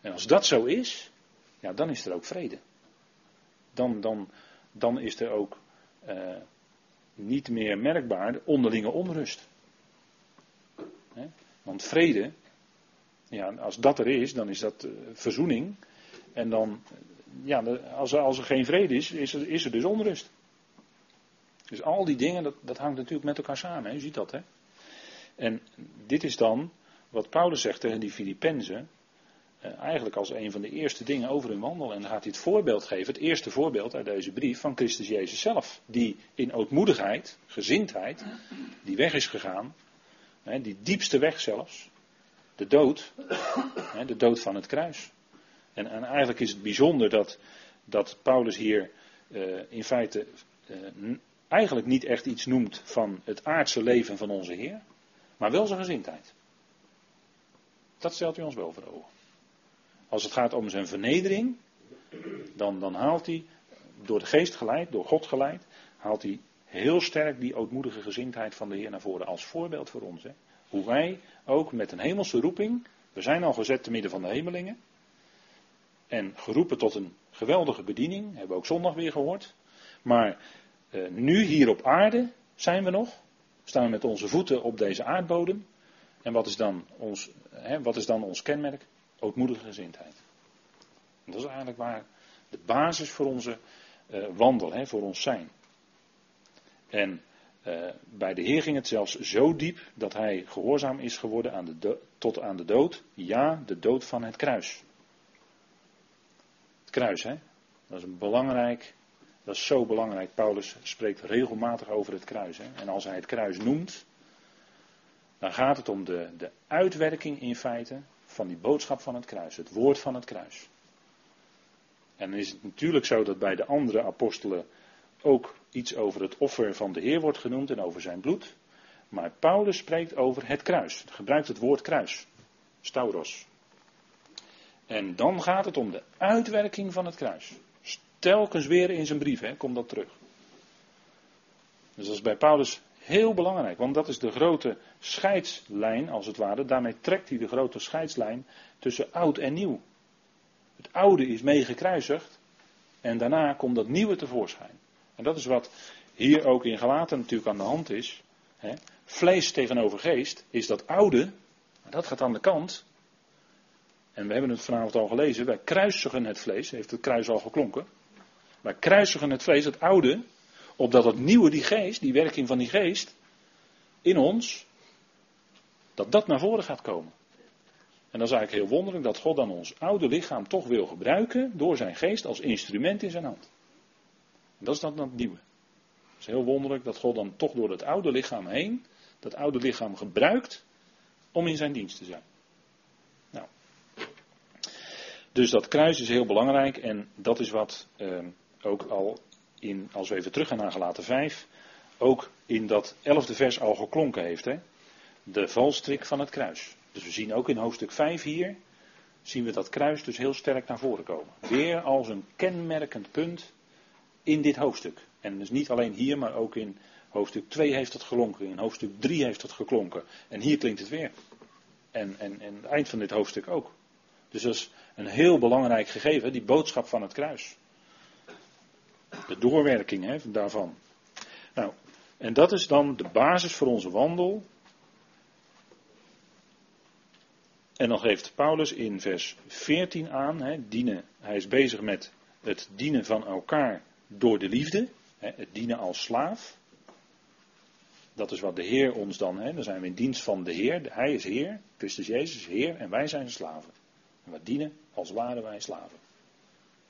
En als dat zo is, ja, dan is er ook vrede. Dan, dan, dan is er ook uh, niet meer merkbaar de onderlinge onrust. Want vrede, ja, als dat er is, dan is dat uh, verzoening. En dan, ja, als er, als er geen vrede is, is er, is er dus onrust. Dus al die dingen, dat, dat hangt natuurlijk met elkaar samen. Hè? U ziet dat, hè? En dit is dan wat Paulus zegt tegen die Filippenzen. Eh, eigenlijk als een van de eerste dingen over hun wandel. En dan gaat hij het voorbeeld geven, het eerste voorbeeld uit deze brief van Christus Jezus zelf. Die in ootmoedigheid, gezindheid, die weg is gegaan. Hè, die diepste weg zelfs. De dood. Hè, de dood van het kruis. En, en, eigenlijk is het bijzonder dat, dat Paulus hier uh, in feite uh, eigenlijk niet echt iets noemt van het aardse leven van onze Heer. Maar wel zijn gezindheid. Dat stelt u ons wel voor ogen. Als het gaat om zijn vernedering, dan, dan haalt hij, door de geest geleid, door God geleid, haalt hij heel sterk die ootmoedige gezindheid van de Heer naar voren als voorbeeld voor ons. Hè. Hoe wij ook met een hemelse roeping, we zijn al gezet te midden van de hemelingen, en geroepen tot een geweldige bediening, hebben we ook zondag weer gehoord. Maar eh, nu hier op aarde zijn we nog, staan we met onze voeten op deze aardbodem. En wat is dan ons, hè, wat is dan ons kenmerk? Ootmoedige gezindheid. Dat is eigenlijk waar de basis voor onze uh, wandel, hè, voor ons zijn. En uh, bij de Heer ging het zelfs zo diep dat hij gehoorzaam is geworden aan de tot aan de dood. Ja, de dood van het kruis. Het kruis, hè? Dat is een belangrijk, dat is zo belangrijk. Paulus spreekt regelmatig over het kruis. Hè? En als hij het kruis noemt, dan gaat het om de, de uitwerking in feite van die boodschap van het kruis, het woord van het kruis. En dan is het natuurlijk zo dat bij de andere apostelen ook iets over het offer van de Heer wordt genoemd en over zijn bloed. Maar Paulus spreekt over het kruis. Gebruikt het woord kruis. Stauros. En dan gaat het om de uitwerking van het kruis. Telkens weer in zijn brief, hè, komt dat terug. Dus is bij Paulus heel belangrijk, want dat is de grote scheidslijn, als het ware. Daarmee trekt hij de grote scheidslijn tussen oud en nieuw. Het oude is mee gekruisigd en daarna komt dat nieuwe tevoorschijn. En dat is wat hier ook in Galaten natuurlijk aan de hand is. Hè. Vlees tegenover geest is dat oude, dat gaat aan de kant. En we hebben het vanavond al gelezen, wij kruisigen het vlees, heeft het kruis al geklonken. Wij kruisigen het vlees, het oude, opdat het nieuwe, die geest, die werking van die geest, in ons, dat dat naar voren gaat komen. En dat is eigenlijk heel wonderlijk dat God dan ons oude lichaam toch wil gebruiken door zijn geest als instrument in zijn hand. Dat is dan het nieuwe. Het is heel wonderlijk dat God dan toch door het oude lichaam heen, dat oude lichaam gebruikt om in zijn dienst te zijn. Nou. Dus dat kruis is heel belangrijk en dat is wat eh, ook al in, als we even teruggaan naar gelaten 5, ook in dat elfde vers al geklonken heeft. Hè? De valstrik van het kruis. Dus we zien ook in hoofdstuk 5 hier, zien we dat kruis dus heel sterk naar voren komen. Weer als een kenmerkend punt in dit hoofdstuk. En dus niet alleen hier, maar ook in hoofdstuk 2 heeft het geklonken, in hoofdstuk 3 heeft het geklonken. En hier klinkt het weer. En, en, en het eind van dit hoofdstuk ook. Dus dat is een heel belangrijk gegeven, die boodschap van het kruis. De doorwerking hè, daarvan. Nou, en dat is dan de basis voor onze wandel. En dan geeft Paulus in vers 14 aan, hè, dienen, hij is bezig met het dienen van elkaar door de liefde, hè, het dienen als slaaf. Dat is wat de Heer ons dan, hè, dan zijn we in dienst van de Heer, hij is Heer, Christus Jezus is Heer en wij zijn slaven. En we dienen als waren wij slaven.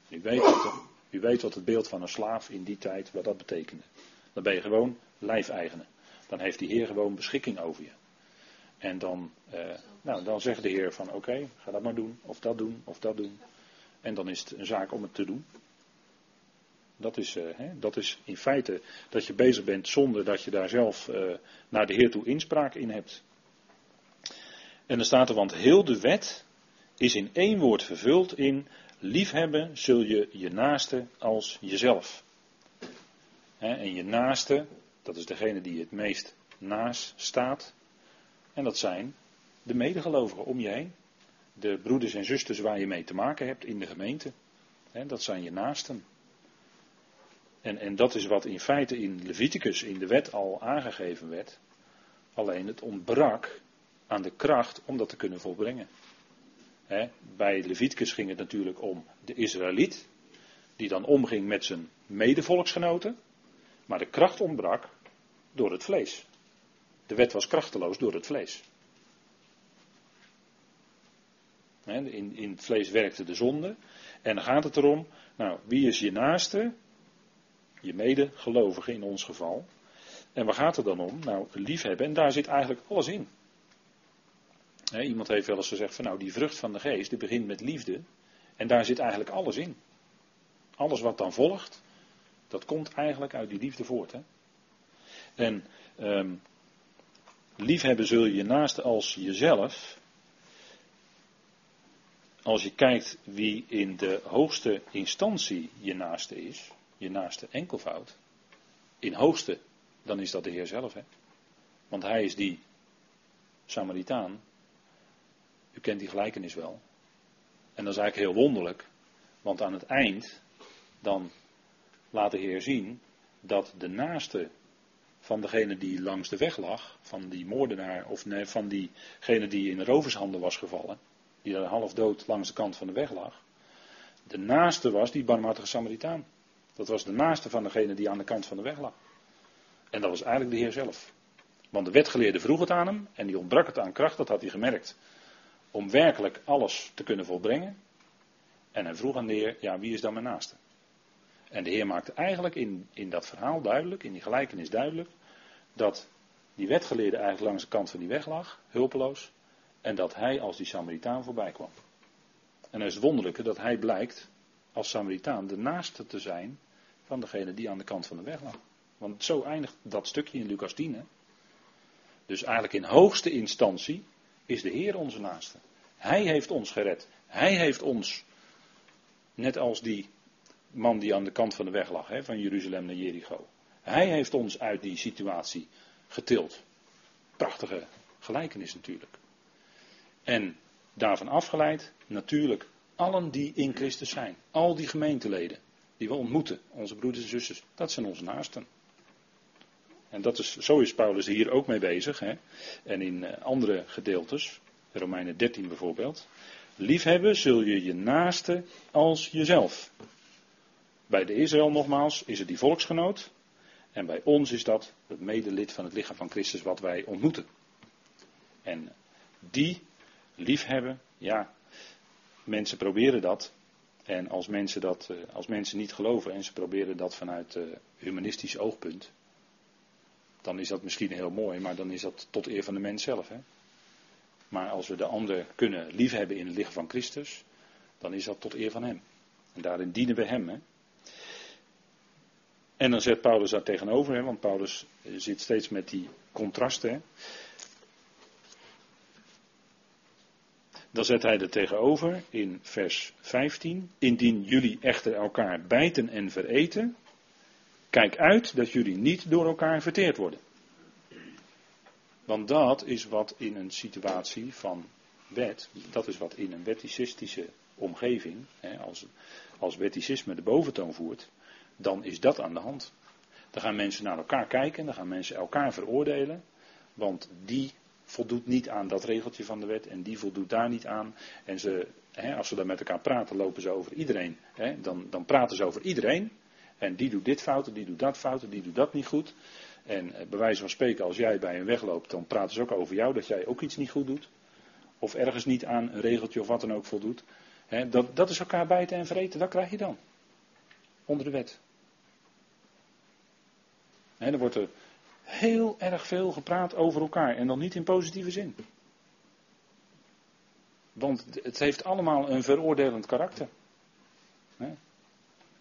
U weet, wat, u weet wat het beeld van een slaaf in die tijd, wat dat betekende. Dan ben je gewoon lijfeigene. Dan heeft die Heer gewoon beschikking over je. En dan, eh, nou, dan zegt de Heer van oké, ga dat maar doen, of dat doen, of dat doen. En dan is het een zaak om het te doen. Dat is, hè, dat is in feite dat je bezig bent zonder dat je daar zelf uh, naar de Heer toe inspraak in hebt. En dan staat er, want heel de wet is in één woord vervuld in liefhebben zul je je naaste als jezelf. En je naaste, dat is degene die het meest naast staat, en dat zijn de medegelovigen om je heen. De broeders en zusters waar je mee te maken hebt in de gemeente. Dat zijn je naasten. En, en dat is wat in feite in Leviticus, in de wet al aangegeven werd. Alleen het ontbrak aan de kracht om dat te kunnen volbrengen. Bij Leviticus ging het natuurlijk om de Israëliet, die dan omging met zijn medevolksgenoten. Maar de kracht ontbrak door het vlees. De wet was krachteloos door het vlees. In, in het vlees werkte de zonde. En dan gaat het erom, nou, wie is je naaste? Je medegelovige in ons geval. En waar gaat het dan om? Nou, liefhebben. En daar zit eigenlijk alles in. Iemand heeft wel eens gezegd van nou, die vrucht van de geest, die begint met liefde. En daar zit eigenlijk alles in. Alles wat dan volgt, dat komt eigenlijk uit die liefde voort. Hè? En um, Liefhebben zul je je naaste als jezelf. Als je kijkt wie in de hoogste instantie je naaste is, je naaste enkelvoud. In hoogste, dan is dat de Heer zelf. Hè? Want hij is die Samaritaan. U kent die gelijkenis wel. En dat is eigenlijk heel wonderlijk. Want aan het eind, dan laat de Heer zien dat de naaste van degene die langs de weg lag, van die moordenaar, of nee, van diegene die in rovershanden was gevallen, die daar half dood langs de kant van de weg lag. De naaste was die barmhartige Samaritaan. Dat was de naaste van degene die aan de kant van de weg lag. En dat was eigenlijk de Heer zelf. Want de wetgeleerde vroeg het aan hem en die ontbrak het aan kracht, dat had hij gemerkt, om werkelijk alles te kunnen volbrengen. En hij vroeg aan de Heer, ja wie is dan mijn naaste? En de Heer maakte eigenlijk in, in dat verhaal duidelijk, in die gelijkenis duidelijk, dat die wetgeleerde eigenlijk langs de kant van die weg lag, hulpeloos, en dat hij als die Samaritaan voorbij kwam. En dan is het wonderlijke dat hij blijkt als Samaritaan de naaste te zijn van degene die aan de kant van de weg lag. Want zo eindigt dat stukje in Lucas 10. Hè? Dus eigenlijk in hoogste instantie is de Heer onze naaste. Hij heeft ons gered. Hij heeft ons, net als die man die aan de kant van de weg lag, hè, van Jeruzalem naar Jericho. Hij heeft ons uit die situatie getild. Prachtige gelijkenis natuurlijk. En daarvan afgeleid, natuurlijk, allen die in Christus zijn. Al die gemeenteleden die we ontmoeten, onze broeders en zusters, dat zijn onze naasten. En dat is, zo is Paulus hier ook mee bezig. Hè? En in eh, andere gedeeltes, Romeinen 13 bijvoorbeeld. Liefhebben zul je je naaste als jezelf. Bij de Israël nogmaals is het die volksgenoot. En bij ons is dat het medelid van het lichaam van Christus wat wij ontmoeten. En die liefhebben, ja, mensen proberen dat. En als mensen, dat, eh, als mensen niet geloven en ze proberen dat vanuit uh, humanistisch oogpunt, dan is dat misschien heel mooi, maar dan is dat tot eer van de mens zelf. Hè? Maar als we de ander kunnen liefhebben in het lichaam van Christus, dan is dat tot eer van Hem. En daarin dienen we Hem. Hè? En dan zet Paulus daar tegenover, hè, want Paulus zit steeds met die contrasten. Hè? Dan zet hij er tegenover in vers 15. Indien jullie echter elkaar bijten en vereten, kijk uit dat jullie niet door elkaar verteerd worden. Want dat is wat in een situatie van wet, dat is wat in een wetticistische omgeving, hè, als, als wetticisme de boventoon voert, dan is dat aan de hand. Dan gaan mensen naar elkaar kijken, dan gaan mensen elkaar veroordelen, want die voldoet niet aan dat regeltje van de wet en die voldoet daar niet aan. En ze, hè, als ze dan met elkaar praten, lopen ze over iedereen. Hè, dan, dan praten ze over iedereen. En die doet dit fouten, die doet dat fouten, die doet dat niet goed. En eh, bij wijze van spreken, als jij bij een wegloopt, dan praten ze ook over jou dat jij ook iets niet goed doet. Of ergens niet aan een regeltje of wat dan ook voldoet. Dat, dat is elkaar bijten en vreten, dat krijg je dan. Onder de wet. He, dan wordt er heel erg veel gepraat over elkaar en dan niet in positieve zin. Want het heeft allemaal een veroordelend karakter.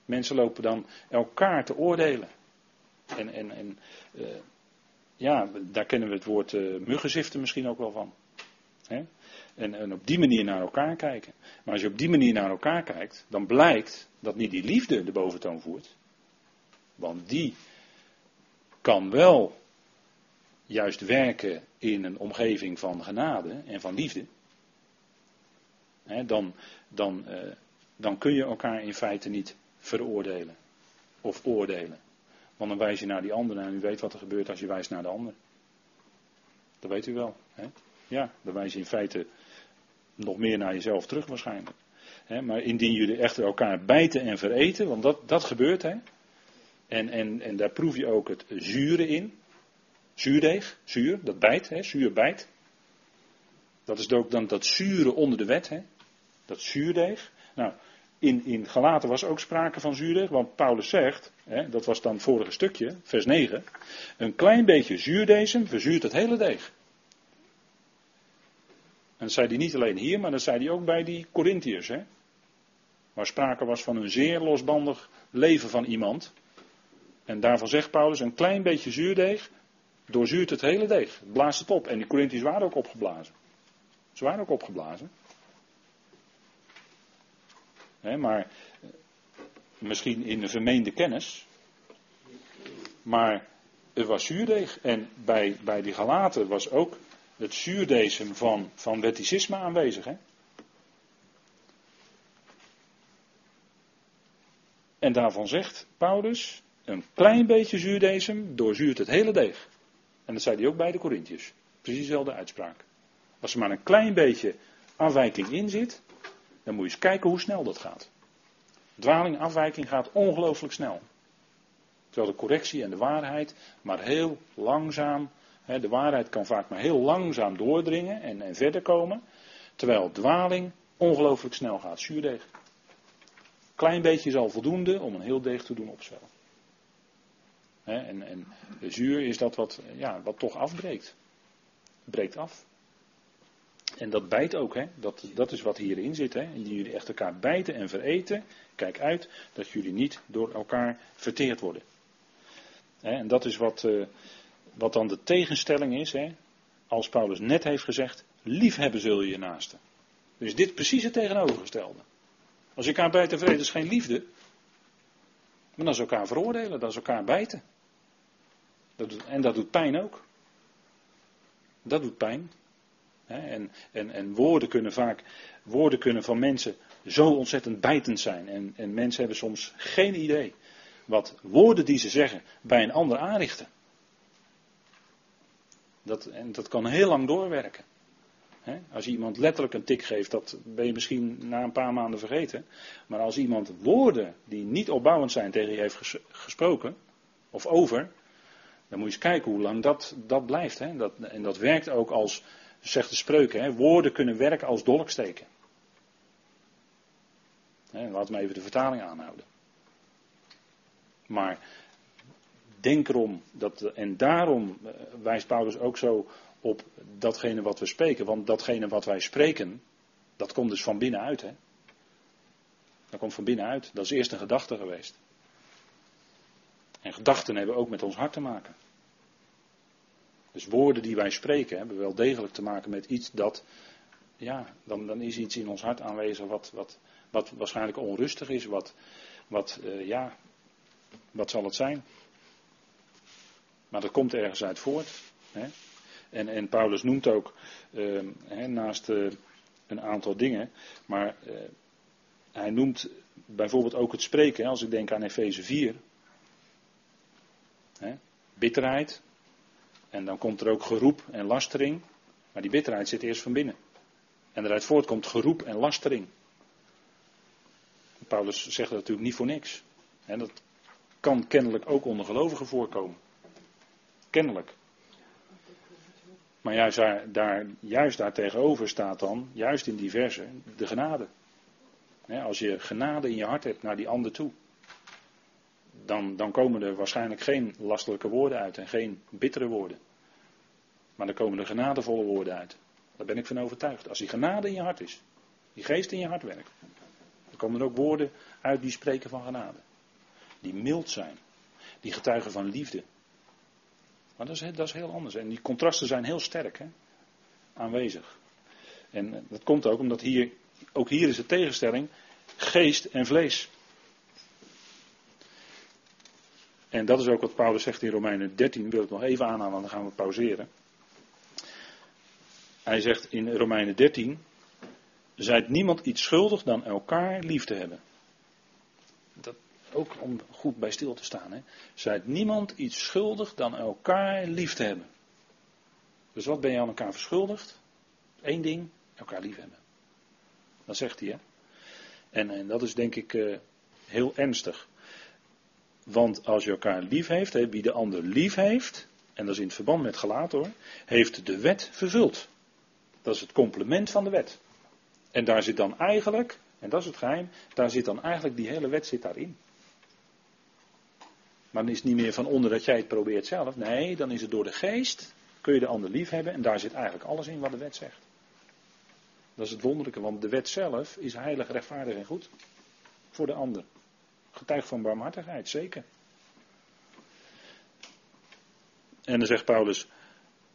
Mensen lopen dan elkaar te oordelen. En, en, en uh, ja, daar kennen we het woord uh, muggenziften misschien ook wel van. Hè? En, en op die manier naar elkaar kijken. Maar als je op die manier naar elkaar kijkt, dan blijkt dat niet die liefde de boventoon voert. Want die kan wel juist werken in een omgeving van genade en van liefde. Hè, dan, dan, uh, dan kun je elkaar in feite niet veroordelen of oordelen. Want dan wijs je naar die ander en u weet wat er gebeurt als je wijst naar de ander. Dat weet u wel. Hè? Ja, dan wijs je in feite nog meer naar jezelf terug waarschijnlijk. Hè? Maar indien jullie echter elkaar bijten en vereten, want dat, dat gebeurt hè. En, en, en daar proef je ook het zure in. Zuurdeeg, zuur, dat bijt, hè, zuur bijt. Dat is ook dan dat zure onder de wet, hè. Dat zuurdeeg. Nou, in, in Galaten was ook sprake van zuurdeeg, want Paulus zegt, hè, dat was dan het vorige stukje, vers 9, een klein beetje zuurdesem verzuurt het hele deeg. En dat zei hij niet alleen hier, maar dat zei hij ook bij die Corinthiërs, waar sprake was van een zeer losbandig leven van iemand. En daarvan zegt Paulus, een klein beetje zuurdeeg doorzuurt het hele deeg, blaast het op. En die Corinthiërs waren ook opgeblazen. Ze waren ook opgeblazen maar eh, misschien in de vermeende kennis. Maar het was zuurdeeg. En bij, bij die Galaten was ook het zuurdesem van, van wetticisme aanwezig. Hè? En daarvan zegt Paulus, een klein beetje zuurdesem doorzuurt het hele deeg. En dat zei hij ook bij de Corinthiërs. Precies dezelfde uitspraak. Als er maar een klein beetje afwijking in zit, dan moet je eens kijken hoe snel dat gaat. Dwaling, afwijking gaat ongelooflijk snel. Terwijl de correctie en de waarheid maar heel langzaam, hè, de waarheid kan vaak maar heel langzaam doordringen en, en verder komen. Terwijl dwaling ongelooflijk snel gaat, zuurdeeg. Klein beetje is al voldoende om een heel deeg te doen opzwellen. en, en zuur is dat wat, ja, wat toch afbreekt. Breekt af. En dat bijt ook, hè? Dat, dat is wat hierin zit. Hè? En die jullie echt elkaar bijten en vereten. Kijk uit dat jullie niet door elkaar verteerd worden. Hè? En dat is wat, uh, wat dan de tegenstelling is. Hè? Als Paulus net heeft gezegd: liefhebben zul je je naasten. Dus dit precies het tegenovergestelde. Als je elkaar bijt en vereten is geen liefde. Maar dat is elkaar veroordelen, dat is elkaar bijten. Dat doet, en dat doet pijn ook. Dat doet pijn. En, en, en woorden kunnen vaak, woorden kunnen van mensen zo ontzettend bijtend zijn. En, en mensen hebben soms geen idee wat woorden die ze zeggen bij een ander aanrichten. Dat, en dat kan heel lang doorwerken. Als iemand letterlijk een tik geeft, dat ben je misschien na een paar maanden vergeten. Maar als iemand woorden die niet opbouwend zijn tegen je heeft gesproken, of over, dan moet je eens kijken hoe lang dat, dat blijft. Dat, en dat werkt ook als, zegt de spreuken, hè? woorden kunnen werken als dolksteken. Laten we even de vertaling aanhouden. Maar denk erom, dat, en daarom eh, wijst Paulus ook zo op datgene wat we spreken. Want datgene wat wij spreken, dat komt dus van binnenuit. Hè? Dat komt van binnenuit. Dat is eerst een gedachte geweest. En gedachten hebben ook met ons hart te maken. Dus woorden die wij spreken hebben wel degelijk te maken met iets dat, ja, dan, dan is iets in ons hart aanwezig wat, wat, wat waarschijnlijk onrustig is, wat, wat uh, ja, wat zal het zijn? Maar dat komt ergens uit voort. Hè? En, en Paulus noemt ook uh, hè, naast uh, een aantal dingen, maar uh, hij noemt bijvoorbeeld ook het spreken, als ik denk aan Efeze 4. Hè, bitterheid. En dan komt er ook geroep en lastering. Maar die bitterheid zit eerst van binnen. En eruit voortkomt geroep en lastering. Paulus zegt dat natuurlijk niet voor niks. Hè, dat kan kennelijk ook onder gelovigen voorkomen. Kennelijk. Maar juist daar, daar, juist daar tegenover staat dan, juist in die verse, de genade. als je genade in je hart hebt naar die ander toe, dan, dan komen er waarschijnlijk geen lastelijke woorden uit en geen bittere woorden. Maar dan komen er genadevolle woorden uit. Daar ben ik van overtuigd. Als die genade in je hart is, die geest in je hart werkt, dan komen er ook woorden uit die spreken van genade. Die mild zijn, die getuigen van liefde, maar dat is, dat is heel anders. En die contrasten zijn heel sterk hè, aanwezig. En eh, dat komt ook omdat hier, ook hier is de tegenstelling geest en vlees. En dat is ook wat Paulus zegt in Romeinen 13, wil ik nog even aanhalen, dan gaan we pauzeren. Hij zegt in Romeinen 13, zijt niemand iets schuldig dan elkaar lief te hebben. Dat, ook om goed bij stil te staan. Hè. Zijt niemand iets schuldig dan elkaar lief te hebben. Dus wat ben je aan elkaar verschuldigd? Eén ding, elkaar lief hebben. Dat zegt hij. Hè. En, en dat is denk ik uh, heel ernstig. Want als je elkaar lief heeft, hè, wie de ander lief heeft, en dat is in het verband met gelaat hoor, heeft de wet vervuld. Dat is het complement van de wet. En daar zit dan eigenlijk, en dat is het geheim, daar zit dan eigenlijk die hele wet zit daarin. Maar dan is het niet meer van onder dat jij het probeert zelf. Nee, dan is het door de geest. Kun je de ander lief hebben. En daar zit eigenlijk alles in wat de wet zegt. Dat is het wonderlijke, want de wet zelf is heilig, rechtvaardig en goed. Voor de ander. Getuig van barmhartigheid, zeker. En dan zegt Paulus,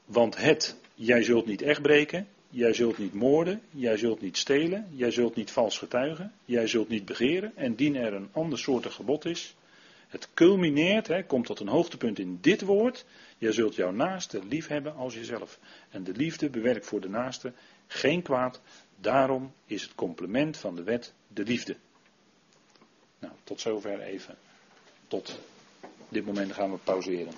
want het, jij zult niet echt breken, jij zult niet moorden, jij zult niet stelen, jij zult niet vals getuigen, jij zult niet begeren, en dien er een ander soort gebod is, het culmineert, hè, komt tot een hoogtepunt in dit woord. Je zult jouw naaste lief hebben als jezelf. En de liefde bewerkt voor de naaste geen kwaad. Daarom is het complement van de wet de liefde. Nou, tot zover even. Tot dit moment gaan we pauzeren.